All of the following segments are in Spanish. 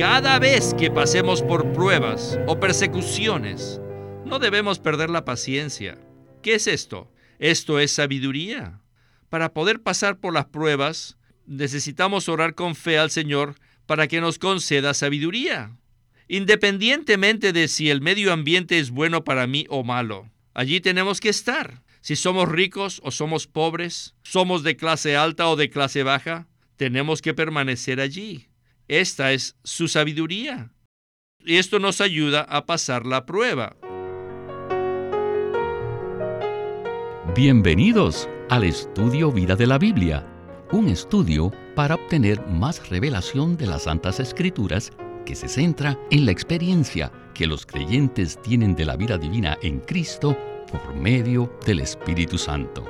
Cada vez que pasemos por pruebas o persecuciones, no debemos perder la paciencia. ¿Qué es esto? Esto es sabiduría. Para poder pasar por las pruebas, necesitamos orar con fe al Señor para que nos conceda sabiduría, independientemente de si el medio ambiente es bueno para mí o malo. Allí tenemos que estar. Si somos ricos o somos pobres, somos de clase alta o de clase baja, tenemos que permanecer allí. Esta es su sabiduría. Y esto nos ayuda a pasar la prueba. Bienvenidos al estudio Vida de la Biblia, un estudio para obtener más revelación de las Santas Escrituras que se centra en la experiencia que los creyentes tienen de la vida divina en Cristo por medio del Espíritu Santo.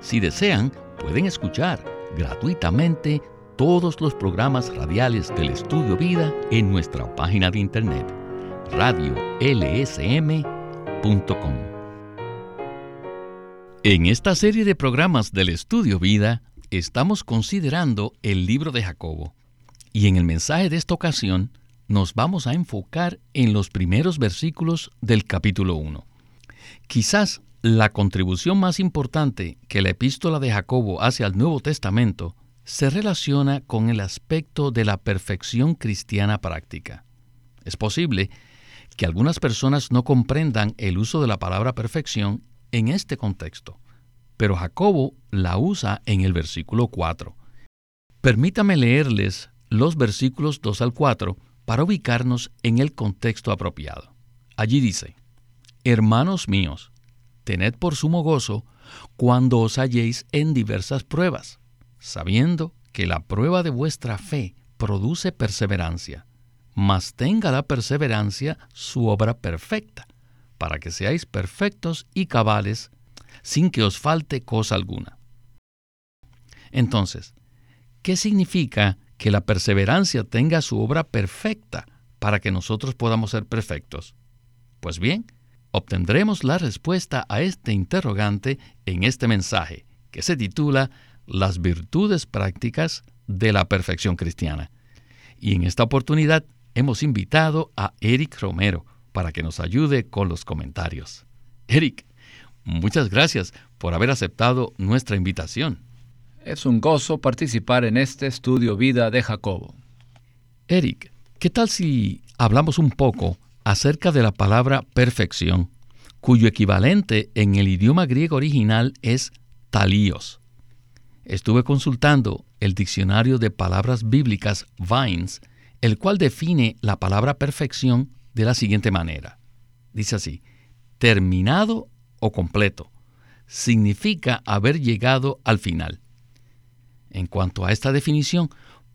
Si desean, pueden escuchar gratuitamente todos los programas radiales del Estudio Vida en nuestra página de internet radiolsm.com. En esta serie de programas del Estudio Vida estamos considerando el libro de Jacobo y en el mensaje de esta ocasión nos vamos a enfocar en los primeros versículos del capítulo 1. Quizás la contribución más importante que la epístola de Jacobo hace al Nuevo Testamento se relaciona con el aspecto de la perfección cristiana práctica. Es posible que algunas personas no comprendan el uso de la palabra perfección en este contexto, pero Jacobo la usa en el versículo 4. Permítame leerles los versículos 2 al 4 para ubicarnos en el contexto apropiado. Allí dice, Hermanos míos, tened por sumo gozo cuando os halléis en diversas pruebas sabiendo que la prueba de vuestra fe produce perseverancia, mas tenga la perseverancia su obra perfecta, para que seáis perfectos y cabales, sin que os falte cosa alguna. Entonces, ¿qué significa que la perseverancia tenga su obra perfecta para que nosotros podamos ser perfectos? Pues bien, obtendremos la respuesta a este interrogante en este mensaje, que se titula las virtudes prácticas de la perfección cristiana. Y en esta oportunidad hemos invitado a Eric Romero para que nos ayude con los comentarios. Eric, muchas gracias por haber aceptado nuestra invitación. Es un gozo participar en este estudio vida de Jacobo. Eric, ¿qué tal si hablamos un poco acerca de la palabra perfección, cuyo equivalente en el idioma griego original es talíos? Estuve consultando el diccionario de palabras bíblicas Vines, el cual define la palabra perfección de la siguiente manera. Dice así, terminado o completo. Significa haber llegado al final. En cuanto a esta definición,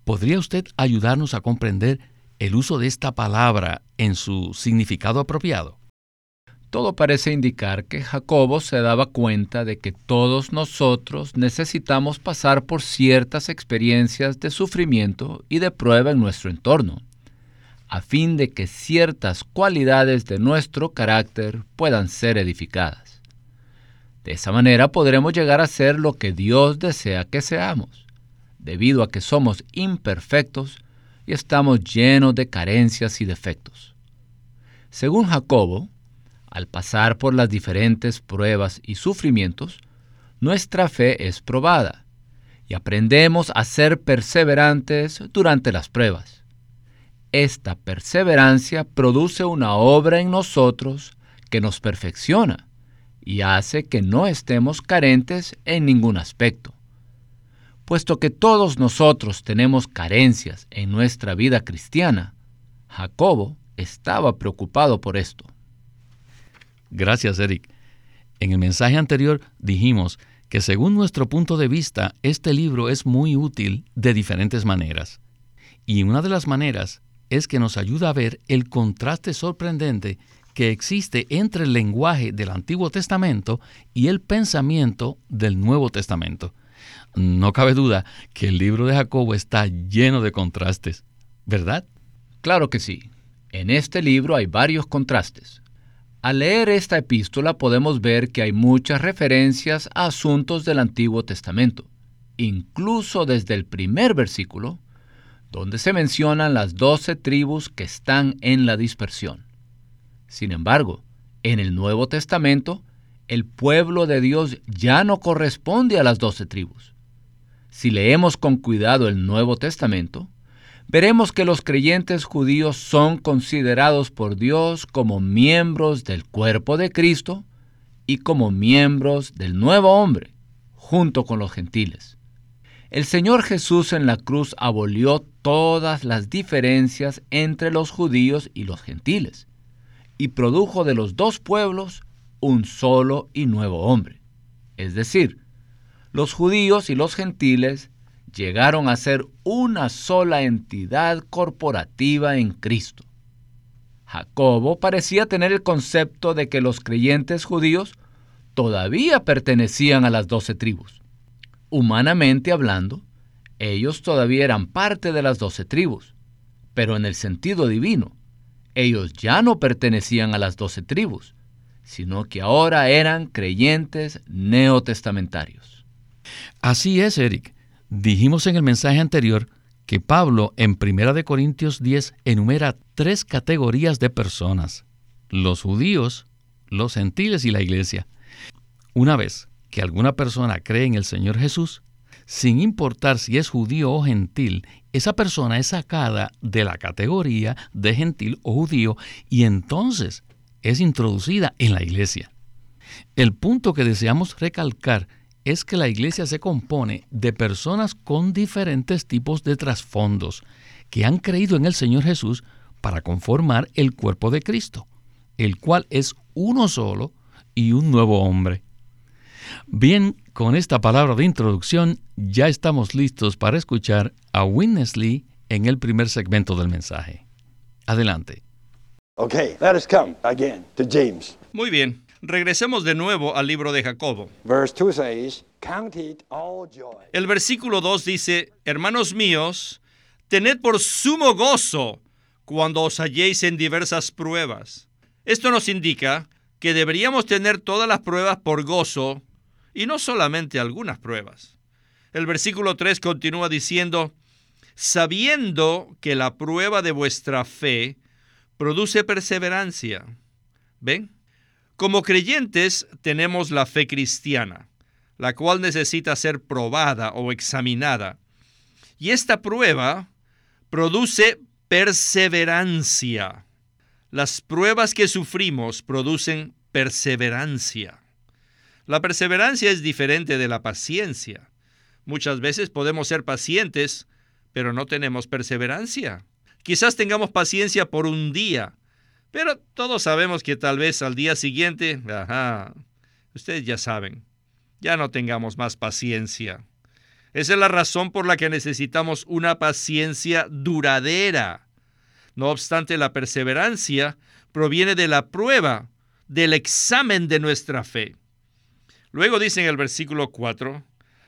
¿podría usted ayudarnos a comprender el uso de esta palabra en su significado apropiado? Todo parece indicar que Jacobo se daba cuenta de que todos nosotros necesitamos pasar por ciertas experiencias de sufrimiento y de prueba en nuestro entorno, a fin de que ciertas cualidades de nuestro carácter puedan ser edificadas. De esa manera podremos llegar a ser lo que Dios desea que seamos, debido a que somos imperfectos y estamos llenos de carencias y defectos. Según Jacobo, al pasar por las diferentes pruebas y sufrimientos, nuestra fe es probada y aprendemos a ser perseverantes durante las pruebas. Esta perseverancia produce una obra en nosotros que nos perfecciona y hace que no estemos carentes en ningún aspecto. Puesto que todos nosotros tenemos carencias en nuestra vida cristiana, Jacobo estaba preocupado por esto. Gracias, Eric. En el mensaje anterior dijimos que según nuestro punto de vista, este libro es muy útil de diferentes maneras. Y una de las maneras es que nos ayuda a ver el contraste sorprendente que existe entre el lenguaje del Antiguo Testamento y el pensamiento del Nuevo Testamento. No cabe duda que el libro de Jacobo está lleno de contrastes, ¿verdad? Claro que sí. En este libro hay varios contrastes. Al leer esta epístola podemos ver que hay muchas referencias a asuntos del Antiguo Testamento. Incluso desde el primer versículo, donde se mencionan las doce tribus que están en la dispersión. Sin embargo, en el Nuevo Testamento, el pueblo de Dios ya no corresponde a las doce tribus. Si leemos con cuidado el Nuevo Testamento, veremos que los creyentes judíos son considerados por Dios como miembros del cuerpo de Cristo y como miembros del nuevo hombre, junto con los gentiles. El Señor Jesús en la cruz abolió todas las diferencias entre los judíos y los gentiles, y produjo de los dos pueblos un solo y nuevo hombre. Es decir, los judíos y los gentiles llegaron a ser una sola entidad corporativa en Cristo. Jacobo parecía tener el concepto de que los creyentes judíos todavía pertenecían a las doce tribus. Humanamente hablando, ellos todavía eran parte de las doce tribus, pero en el sentido divino, ellos ya no pertenecían a las doce tribus, sino que ahora eran creyentes neotestamentarios. Así es, Eric. Dijimos en el mensaje anterior que Pablo en 1 Corintios 10 enumera tres categorías de personas, los judíos, los gentiles y la iglesia. Una vez que alguna persona cree en el Señor Jesús, sin importar si es judío o gentil, esa persona es sacada de la categoría de gentil o judío y entonces es introducida en la iglesia. El punto que deseamos recalcar es que la iglesia se compone de personas con diferentes tipos de trasfondos que han creído en el Señor Jesús para conformar el cuerpo de Cristo, el cual es uno solo y un nuevo hombre. Bien, con esta palabra de introducción ya estamos listos para escuchar a Winnesley en el primer segmento del mensaje. Adelante. Okay, let us come again to James. Muy bien. Regresemos de nuevo al libro de Jacobo. Verse 2 says, Count it all joy. El versículo 2 dice, Hermanos míos, tened por sumo gozo cuando os halléis en diversas pruebas. Esto nos indica que deberíamos tener todas las pruebas por gozo y no solamente algunas pruebas. El versículo 3 continúa diciendo, sabiendo que la prueba de vuestra fe produce perseverancia. ¿Ven? Como creyentes tenemos la fe cristiana, la cual necesita ser probada o examinada. Y esta prueba produce perseverancia. Las pruebas que sufrimos producen perseverancia. La perseverancia es diferente de la paciencia. Muchas veces podemos ser pacientes, pero no tenemos perseverancia. Quizás tengamos paciencia por un día, pero todos sabemos que tal vez al día siguiente, ajá, ustedes ya saben, ya no tengamos más paciencia. Esa es la razón por la que necesitamos una paciencia duradera. No obstante, la perseverancia proviene de la prueba, del examen de nuestra fe. Luego dice en el versículo 4,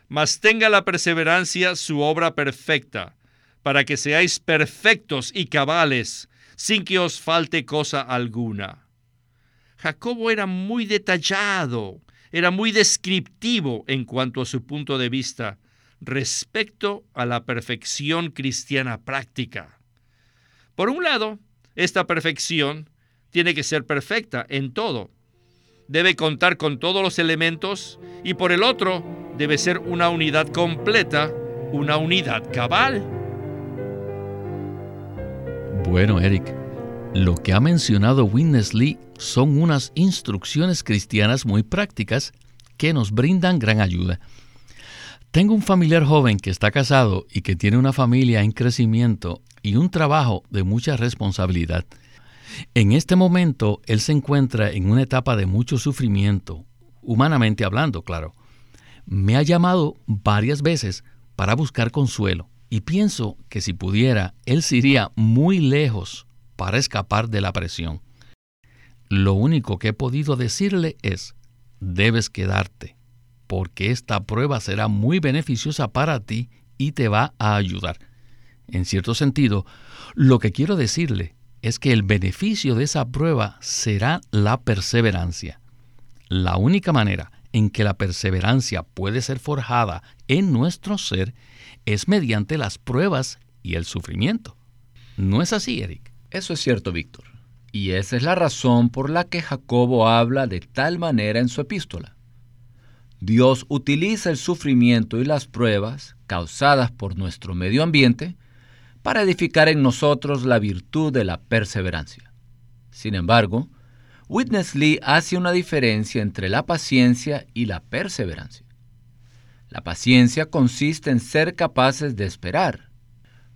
mas tenga la perseverancia su obra perfecta, para que seáis perfectos y cabales, sin que os falte cosa alguna. Jacobo era muy detallado, era muy descriptivo en cuanto a su punto de vista respecto a la perfección cristiana práctica. Por un lado, esta perfección tiene que ser perfecta en todo. Debe contar con todos los elementos y por el otro, debe ser una unidad completa, una unidad cabal. Bueno, Eric, lo que ha mencionado Witness Lee son unas instrucciones cristianas muy prácticas que nos brindan gran ayuda. Tengo un familiar joven que está casado y que tiene una familia en crecimiento y un trabajo de mucha responsabilidad. En este momento él se encuentra en una etapa de mucho sufrimiento, humanamente hablando, claro. Me ha llamado varias veces para buscar consuelo y pienso que si pudiera, él se iría muy lejos para escapar de la presión. Lo único que he podido decirle es, debes quedarte, porque esta prueba será muy beneficiosa para ti y te va a ayudar. En cierto sentido, lo que quiero decirle es que el beneficio de esa prueba será la perseverancia. La única manera en que la perseverancia puede ser forjada en nuestro ser es mediante las pruebas y el sufrimiento. ¿No es así, Eric? Eso es cierto, Víctor. Y esa es la razón por la que Jacobo habla de tal manera en su epístola. Dios utiliza el sufrimiento y las pruebas causadas por nuestro medio ambiente para edificar en nosotros la virtud de la perseverancia. Sin embargo, Witness Lee hace una diferencia entre la paciencia y la perseverancia. La paciencia consiste en ser capaces de esperar,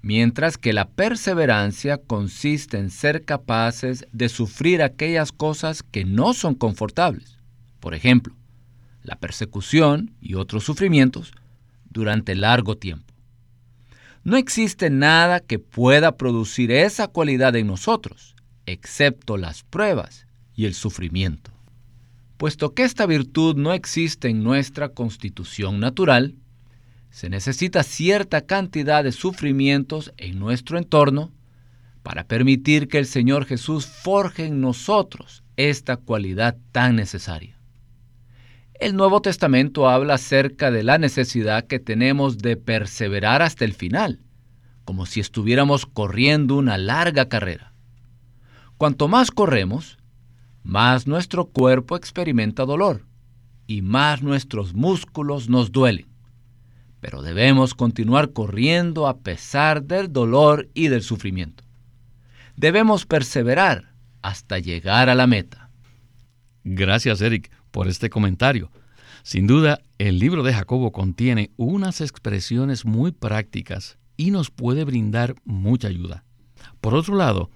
mientras que la perseverancia consiste en ser capaces de sufrir aquellas cosas que no son confortables. Por ejemplo, la persecución y otros sufrimientos durante largo tiempo. No existe nada que pueda producir esa cualidad en nosotros, excepto las pruebas y el sufrimiento. Puesto que esta virtud no existe en nuestra constitución natural, se necesita cierta cantidad de sufrimientos en nuestro entorno para permitir que el Señor Jesús forje en nosotros esta cualidad tan necesaria. El Nuevo Testamento habla acerca de la necesidad que tenemos de perseverar hasta el final, como si estuviéramos corriendo una larga carrera. Cuanto más corremos, más nuestro cuerpo experimenta dolor y más nuestros músculos nos duelen. Pero debemos continuar corriendo a pesar del dolor y del sufrimiento. Debemos perseverar hasta llegar a la meta. Gracias, Eric por este comentario. Sin duda, el libro de Jacobo contiene unas expresiones muy prácticas y nos puede brindar mucha ayuda. Por otro lado,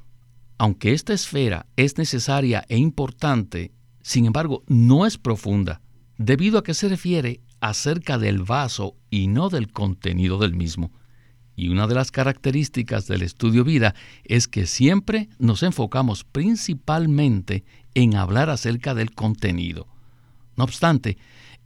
aunque esta esfera es necesaria e importante, sin embargo, no es profunda, debido a que se refiere acerca del vaso y no del contenido del mismo. Y una de las características del estudio vida es que siempre nos enfocamos principalmente en hablar acerca del contenido. No obstante,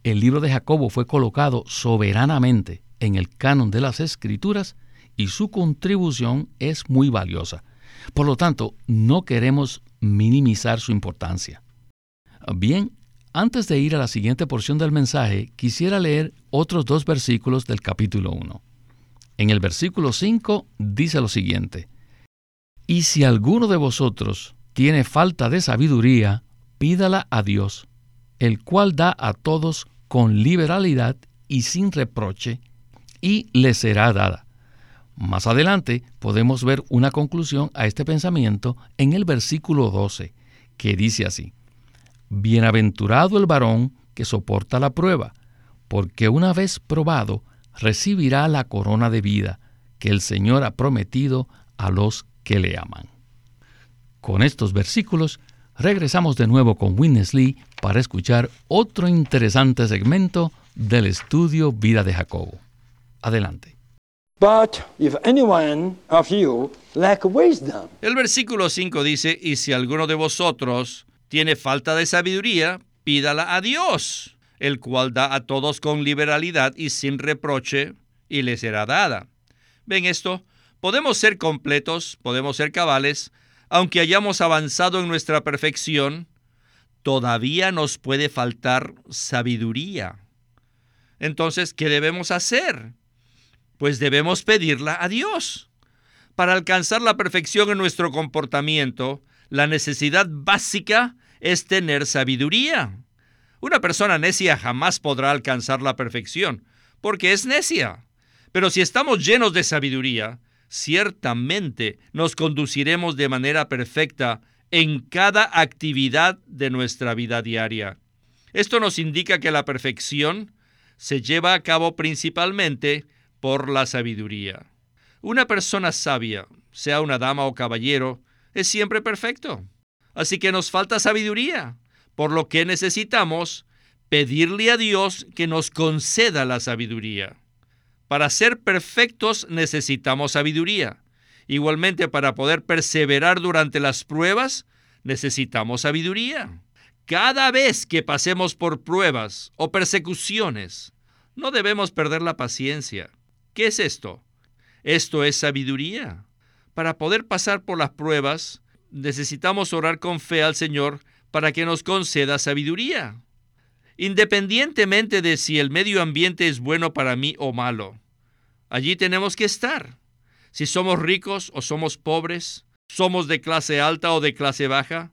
el libro de Jacobo fue colocado soberanamente en el canon de las escrituras y su contribución es muy valiosa. Por lo tanto, no queremos minimizar su importancia. Bien, antes de ir a la siguiente porción del mensaje, quisiera leer otros dos versículos del capítulo 1. En el versículo 5 dice lo siguiente, Y si alguno de vosotros tiene falta de sabiduría, pídala a Dios, el cual da a todos con liberalidad y sin reproche, y le será dada. Más adelante podemos ver una conclusión a este pensamiento en el versículo 12, que dice así, Bienaventurado el varón que soporta la prueba, porque una vez probado recibirá la corona de vida que el Señor ha prometido a los que le aman. Con estos versículos regresamos de nuevo con Witness Lee para escuchar otro interesante segmento del estudio Vida de Jacobo. Adelante. El versículo 5 dice, y si alguno de vosotros tiene falta de sabiduría, pídala a Dios, el cual da a todos con liberalidad y sin reproche, y le será dada. ¿Ven esto? Podemos ser completos, podemos ser cabales, aunque hayamos avanzado en nuestra perfección, todavía nos puede faltar sabiduría. Entonces, ¿qué debemos hacer? Pues debemos pedirla a Dios. Para alcanzar la perfección en nuestro comportamiento, la necesidad básica es tener sabiduría. Una persona necia jamás podrá alcanzar la perfección, porque es necia. Pero si estamos llenos de sabiduría, ciertamente nos conduciremos de manera perfecta en cada actividad de nuestra vida diaria. Esto nos indica que la perfección se lleva a cabo principalmente por la sabiduría. Una persona sabia, sea una dama o caballero, es siempre perfecto. Así que nos falta sabiduría, por lo que necesitamos pedirle a Dios que nos conceda la sabiduría. Para ser perfectos necesitamos sabiduría. Igualmente, para poder perseverar durante las pruebas, necesitamos sabiduría. Cada vez que pasemos por pruebas o persecuciones, no debemos perder la paciencia. ¿Qué es esto? Esto es sabiduría. Para poder pasar por las pruebas, necesitamos orar con fe al Señor para que nos conceda sabiduría independientemente de si el medio ambiente es bueno para mí o malo. Allí tenemos que estar. si somos ricos o somos pobres, somos de clase alta o de clase baja,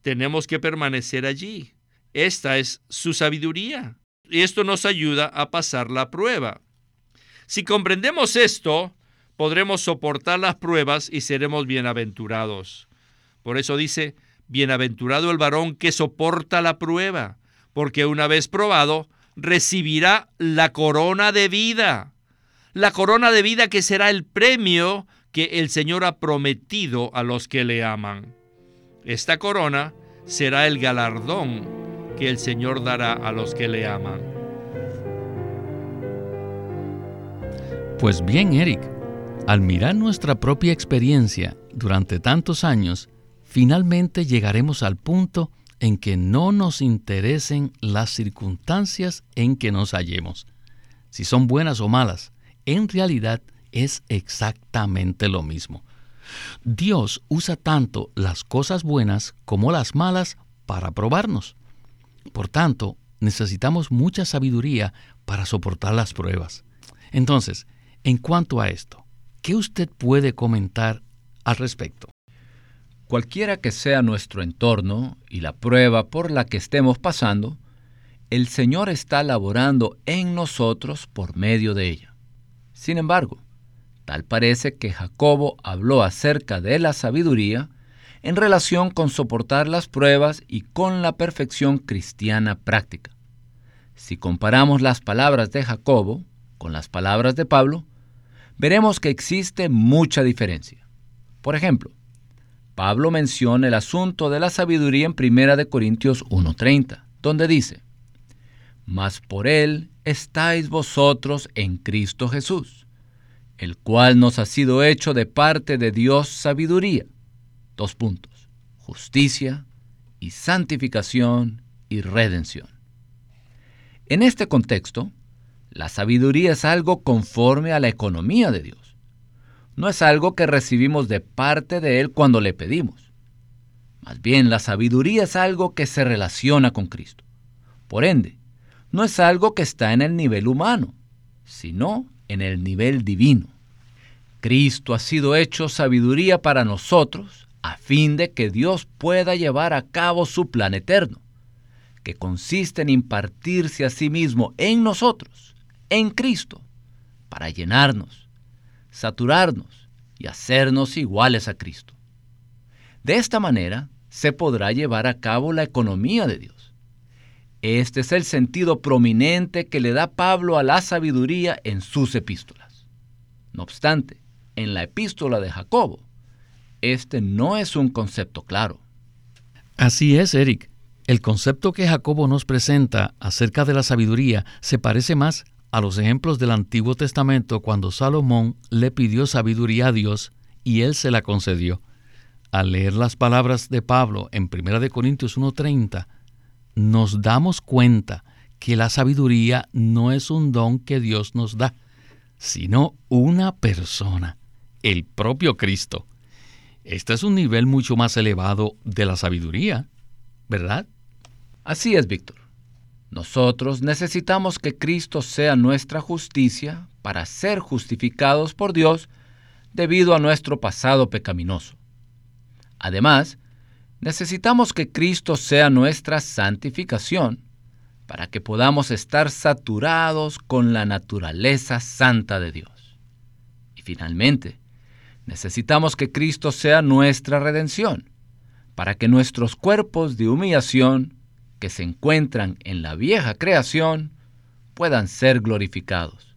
tenemos que permanecer allí. Esta es su sabiduría. Y esto nos ayuda a pasar la prueba. Si comprendemos esto, podremos soportar las pruebas y seremos bienaventurados. Por eso dice, bienaventurado el varón que soporta la prueba, porque una vez probado, recibirá la corona de vida. La corona de vida que será el premio que el Señor ha prometido a los que le aman. Esta corona será el galardón que el Señor dará a los que le aman. Pues bien, Eric, al mirar nuestra propia experiencia durante tantos años, finalmente llegaremos al punto en que no nos interesen las circunstancias en que nos hallemos. Si son buenas o malas, en realidad es exactamente lo mismo. Dios usa tanto las cosas buenas como las malas para probarnos. Por tanto, necesitamos mucha sabiduría para soportar las pruebas. Entonces, en cuanto a esto, ¿qué usted puede comentar al respecto? Cualquiera que sea nuestro entorno y la prueba por la que estemos pasando, el Señor está laborando en nosotros por medio de ella. Sin embargo, tal parece que Jacobo habló acerca de la sabiduría en relación con soportar las pruebas y con la perfección cristiana práctica. Si comparamos las palabras de Jacobo con las palabras de Pablo, veremos que existe mucha diferencia. Por ejemplo, Pablo menciona el asunto de la sabiduría en 1 Corintios 1.30, donde dice, Mas por él estáis vosotros en Cristo Jesús, el cual nos ha sido hecho de parte de Dios sabiduría. Dos puntos, justicia y santificación y redención. En este contexto, la sabiduría es algo conforme a la economía de Dios no es algo que recibimos de parte de Él cuando le pedimos. Más bien, la sabiduría es algo que se relaciona con Cristo. Por ende, no es algo que está en el nivel humano, sino en el nivel divino. Cristo ha sido hecho sabiduría para nosotros a fin de que Dios pueda llevar a cabo su plan eterno, que consiste en impartirse a sí mismo en nosotros, en Cristo, para llenarnos, saturarnos y hacernos iguales a Cristo. De esta manera se podrá llevar a cabo la economía de Dios. Este es el sentido prominente que le da Pablo a la sabiduría en sus epístolas. No obstante, en la epístola de Jacobo, este no es un concepto claro. Así es, Eric. El concepto que Jacobo nos presenta acerca de la sabiduría se parece más a los ejemplos del Antiguo Testamento cuando Salomón le pidió sabiduría a Dios y él se la concedió. Al leer las palabras de Pablo en 1 Corintios 1:30, nos damos cuenta que la sabiduría no es un don que Dios nos da, sino una persona, el propio Cristo. Este es un nivel mucho más elevado de la sabiduría, ¿verdad? Así es, Víctor. Nosotros necesitamos que Cristo sea nuestra justicia para ser justificados por Dios debido a nuestro pasado pecaminoso. Además, necesitamos que Cristo sea nuestra santificación para que podamos estar saturados con la naturaleza santa de Dios. Y finalmente, necesitamos que Cristo sea nuestra redención, para que nuestros cuerpos de humillación que se encuentran en la vieja creación puedan ser glorificados.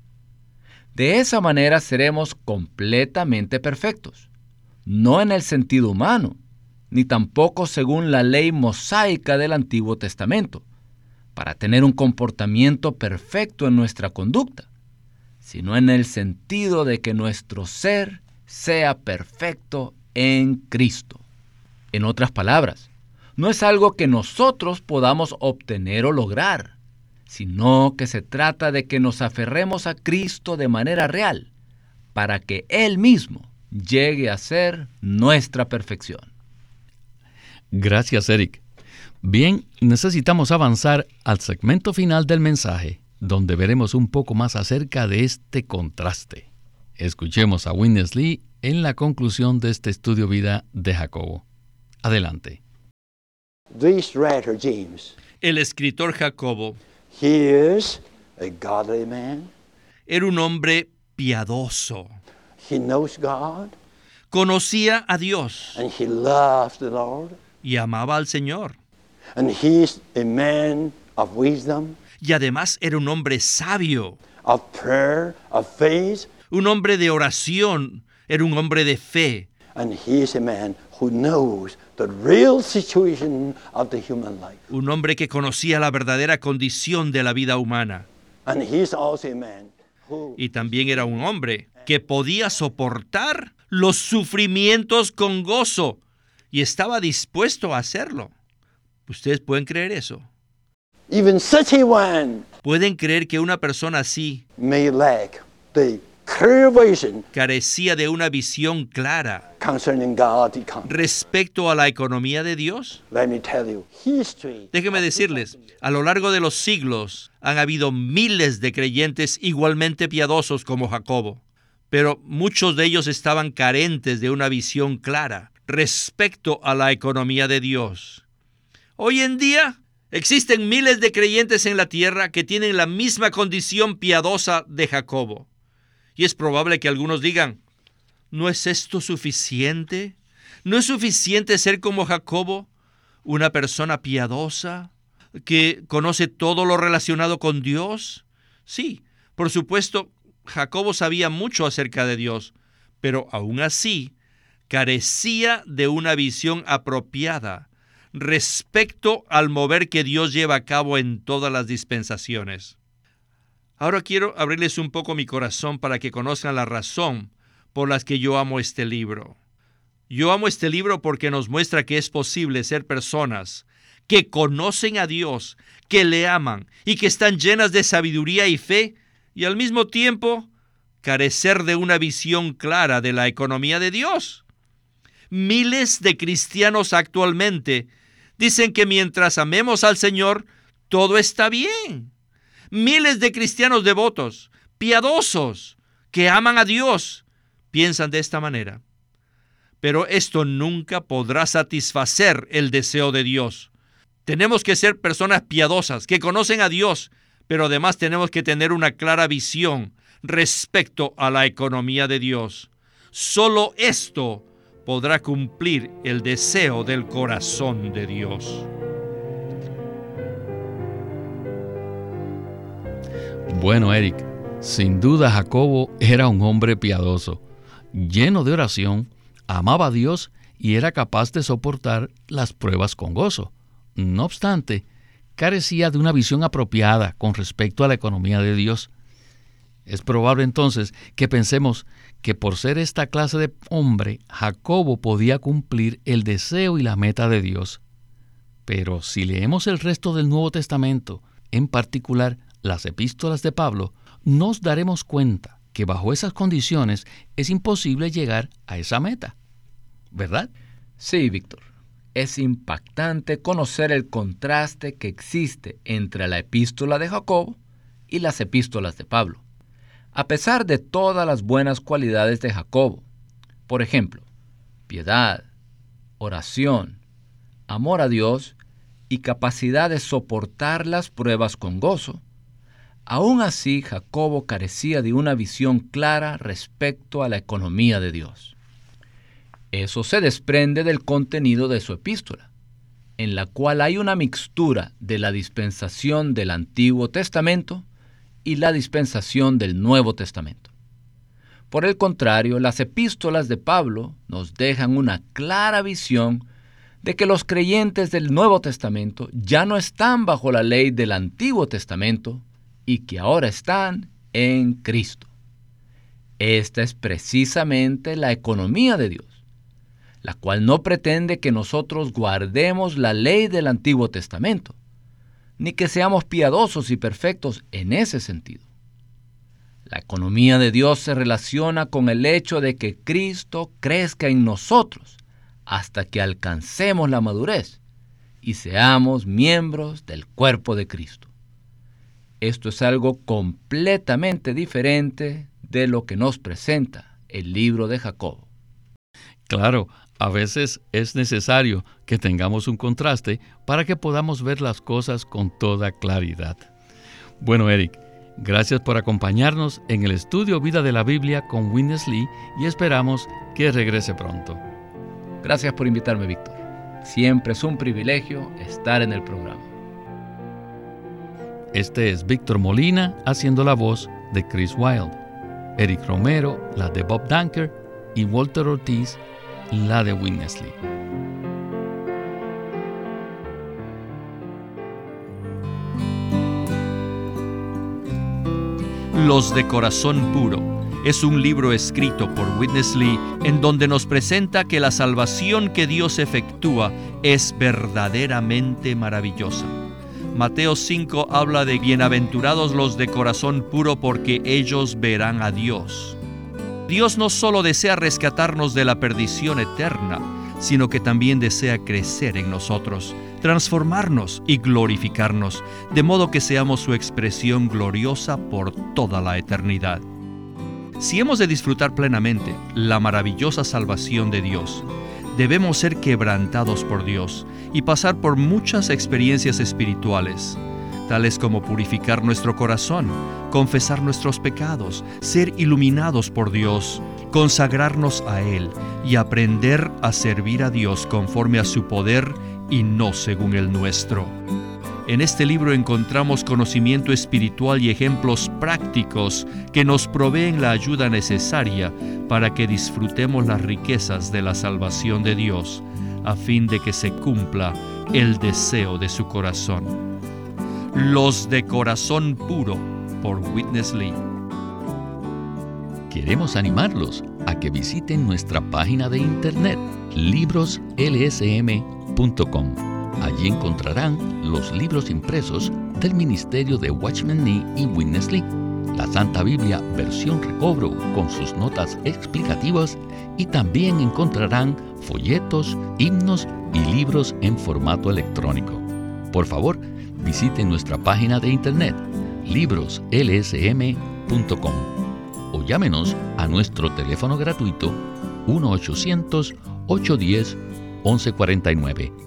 De esa manera seremos completamente perfectos, no en el sentido humano, ni tampoco según la ley mosaica del Antiguo Testamento, para tener un comportamiento perfecto en nuestra conducta, sino en el sentido de que nuestro ser sea perfecto en Cristo. En otras palabras, no es algo que nosotros podamos obtener o lograr, sino que se trata de que nos aferremos a Cristo de manera real, para que Él mismo llegue a ser nuestra perfección. Gracias, Eric. Bien, necesitamos avanzar al segmento final del mensaje, donde veremos un poco más acerca de este contraste. Escuchemos a Witness Lee en la conclusión de este estudio vida de Jacobo. Adelante. This writer, James, El escritor Jacobo he is a godly man. era un hombre piadoso. He knows God Conocía a Dios and he loves the Lord. y amaba al Señor. And he's a man of wisdom, Y además era un hombre sabio, of prayer, of faith, un hombre de oración, era un hombre de fe. and he is a man who knows the real situation of the human life. un hombre que conocía la verdadera condición de la vida humana. And he's also a man who Y también era un hombre que podía soportar los sufrimientos con gozo y estaba dispuesto a hacerlo. ¿Ustedes pueden creer eso? even such a one ¿Pueden creer que una persona así may lack the clear vision carecía de una visión clara concerning respecto a la economía de Dios? Let me tell you, history. Déjenme decirles, a lo largo de los siglos han habido miles de creyentes igualmente piadosos como Jacobo, pero muchos de ellos estaban carentes de una visión clara respecto a la economía de Dios. Hoy en día existen miles de creyentes en la tierra que tienen la misma condición piadosa de Jacobo. Y es probable que algunos digan, ¿no es esto suficiente? ¿No es suficiente ser como Jacobo? una persona piadosa que conoce todo lo relacionado con Dios? Sí, por supuesto, Jacobo sabía mucho acerca de Dios, pero aún así carecía de una visión apropiada respecto al mover que Dios lleva a cabo en todas las dispensaciones. Ahora quiero abrirles un poco mi corazón para que conozcan la razón por las que yo amo este libro. Yo amo este libro porque nos muestra que es posible ser personas que conocen a Dios, que le aman y que están llenas de sabiduría y fe y al mismo tiempo carecer de una visión clara de la economía de Dios. Miles de cristianos actualmente dicen que mientras amemos al Señor, todo está bien. Miles de cristianos devotos, piadosos, que aman a Dios, piensan de esta manera. Pero esto nunca podrá satisfacer el deseo de Dios. Tenemos que ser personas piadosas, que conocen a Dios, pero además tenemos que tener una clara visión respecto a la economía de Dios. Solo esto podrá cumplir el deseo del corazón de Dios. Bueno, Eric, sin duda Jacobo era un hombre piadoso, lleno de oración, amaba a Dios y era capaz de soportar las pruebas con gozo. No obstante, carecía de una visión apropiada con respecto a la economía de Dios. Es probable entonces que pensemos que por ser esta clase de hombre, Jacobo podía cumplir el deseo y la meta de Dios. Pero si leemos el resto del Nuevo Testamento, en particular las epístolas de Pablo, nos daremos cuenta que bajo esas condiciones es imposible llegar a esa meta. ¿Verdad? Sí, Víctor. Es impactante conocer el contraste que existe entre la epístola de Jacobo y las epístolas de Pablo. A pesar de todas las buenas cualidades de Jacobo, por ejemplo, piedad, oración, amor a Dios y capacidad de soportar las pruebas con gozo, aún así Jacobo carecía de una visión clara respecto a la economía de Dios. Eso se desprende del contenido de su epístola, en la cual hay una mixtura de la dispensación del Antiguo Testamento y la dispensación del Nuevo Testamento. Por el contrario, las epístolas de Pablo nos dejan una clara visión de que los creyentes del Nuevo Testamento ya no están bajo la ley del Antiguo Testamento y que ahora están en Cristo. Esta es precisamente la economía de Dios, la cual no pretende que nosotros guardemos la ley del Antiguo Testamento, ni que seamos piadosos y perfectos en ese sentido. La economía de Dios se relaciona con el hecho de que Cristo crezca en nosotros hasta que alcancemos la madurez y seamos miembros del cuerpo de Cristo. Esto es algo completamente diferente de lo que nos presenta el libro de Jacobo. Claro, a veces es necesario que tengamos un contraste para que podamos ver las cosas con toda claridad. Bueno, Eric, gracias por acompañarnos en el estudio Vida de la Biblia con Witness Lee y esperamos que regrese pronto. Gracias por invitarme, Víctor. Siempre es un privilegio estar en el programa. Este es Víctor Molina haciendo la voz de Chris Wilde, Eric Romero la de Bob Dunker y Walter Ortiz la de Winnesley. Los de Corazón Puro es un libro escrito por Witness Lee en donde nos presenta que la salvación que Dios efectúa es verdaderamente maravillosa. Mateo 5 habla de bienaventurados los de corazón puro porque ellos verán a Dios. Dios no solo desea rescatarnos de la perdición eterna, sino que también desea crecer en nosotros, transformarnos y glorificarnos, de modo que seamos su expresión gloriosa por toda la eternidad. Si hemos de disfrutar plenamente la maravillosa salvación de Dios, debemos ser quebrantados por Dios y pasar por muchas experiencias espirituales, tales como purificar nuestro corazón, confesar nuestros pecados, ser iluminados por Dios, consagrarnos a Él y aprender a servir a Dios conforme a su poder y no según el nuestro. En este libro encontramos conocimiento espiritual y ejemplos prácticos que nos proveen la ayuda necesaria para que disfrutemos las riquezas de la salvación de Dios, a fin de que se cumpla el deseo de su corazón. Los de corazón puro por Witness Lee. Queremos animarlos a que visiten nuestra página de internet libroslsm.com Allí encontrarán los libros impresos del Ministerio de Watchman Nee y Witness Lee, la Santa Biblia versión recobro con sus notas explicativas y también encontrarán folletos, himnos y libros en formato electrónico. Por favor, visiten nuestra página de internet libroslsm.com o llámenos a nuestro teléfono gratuito 1-800-810-1149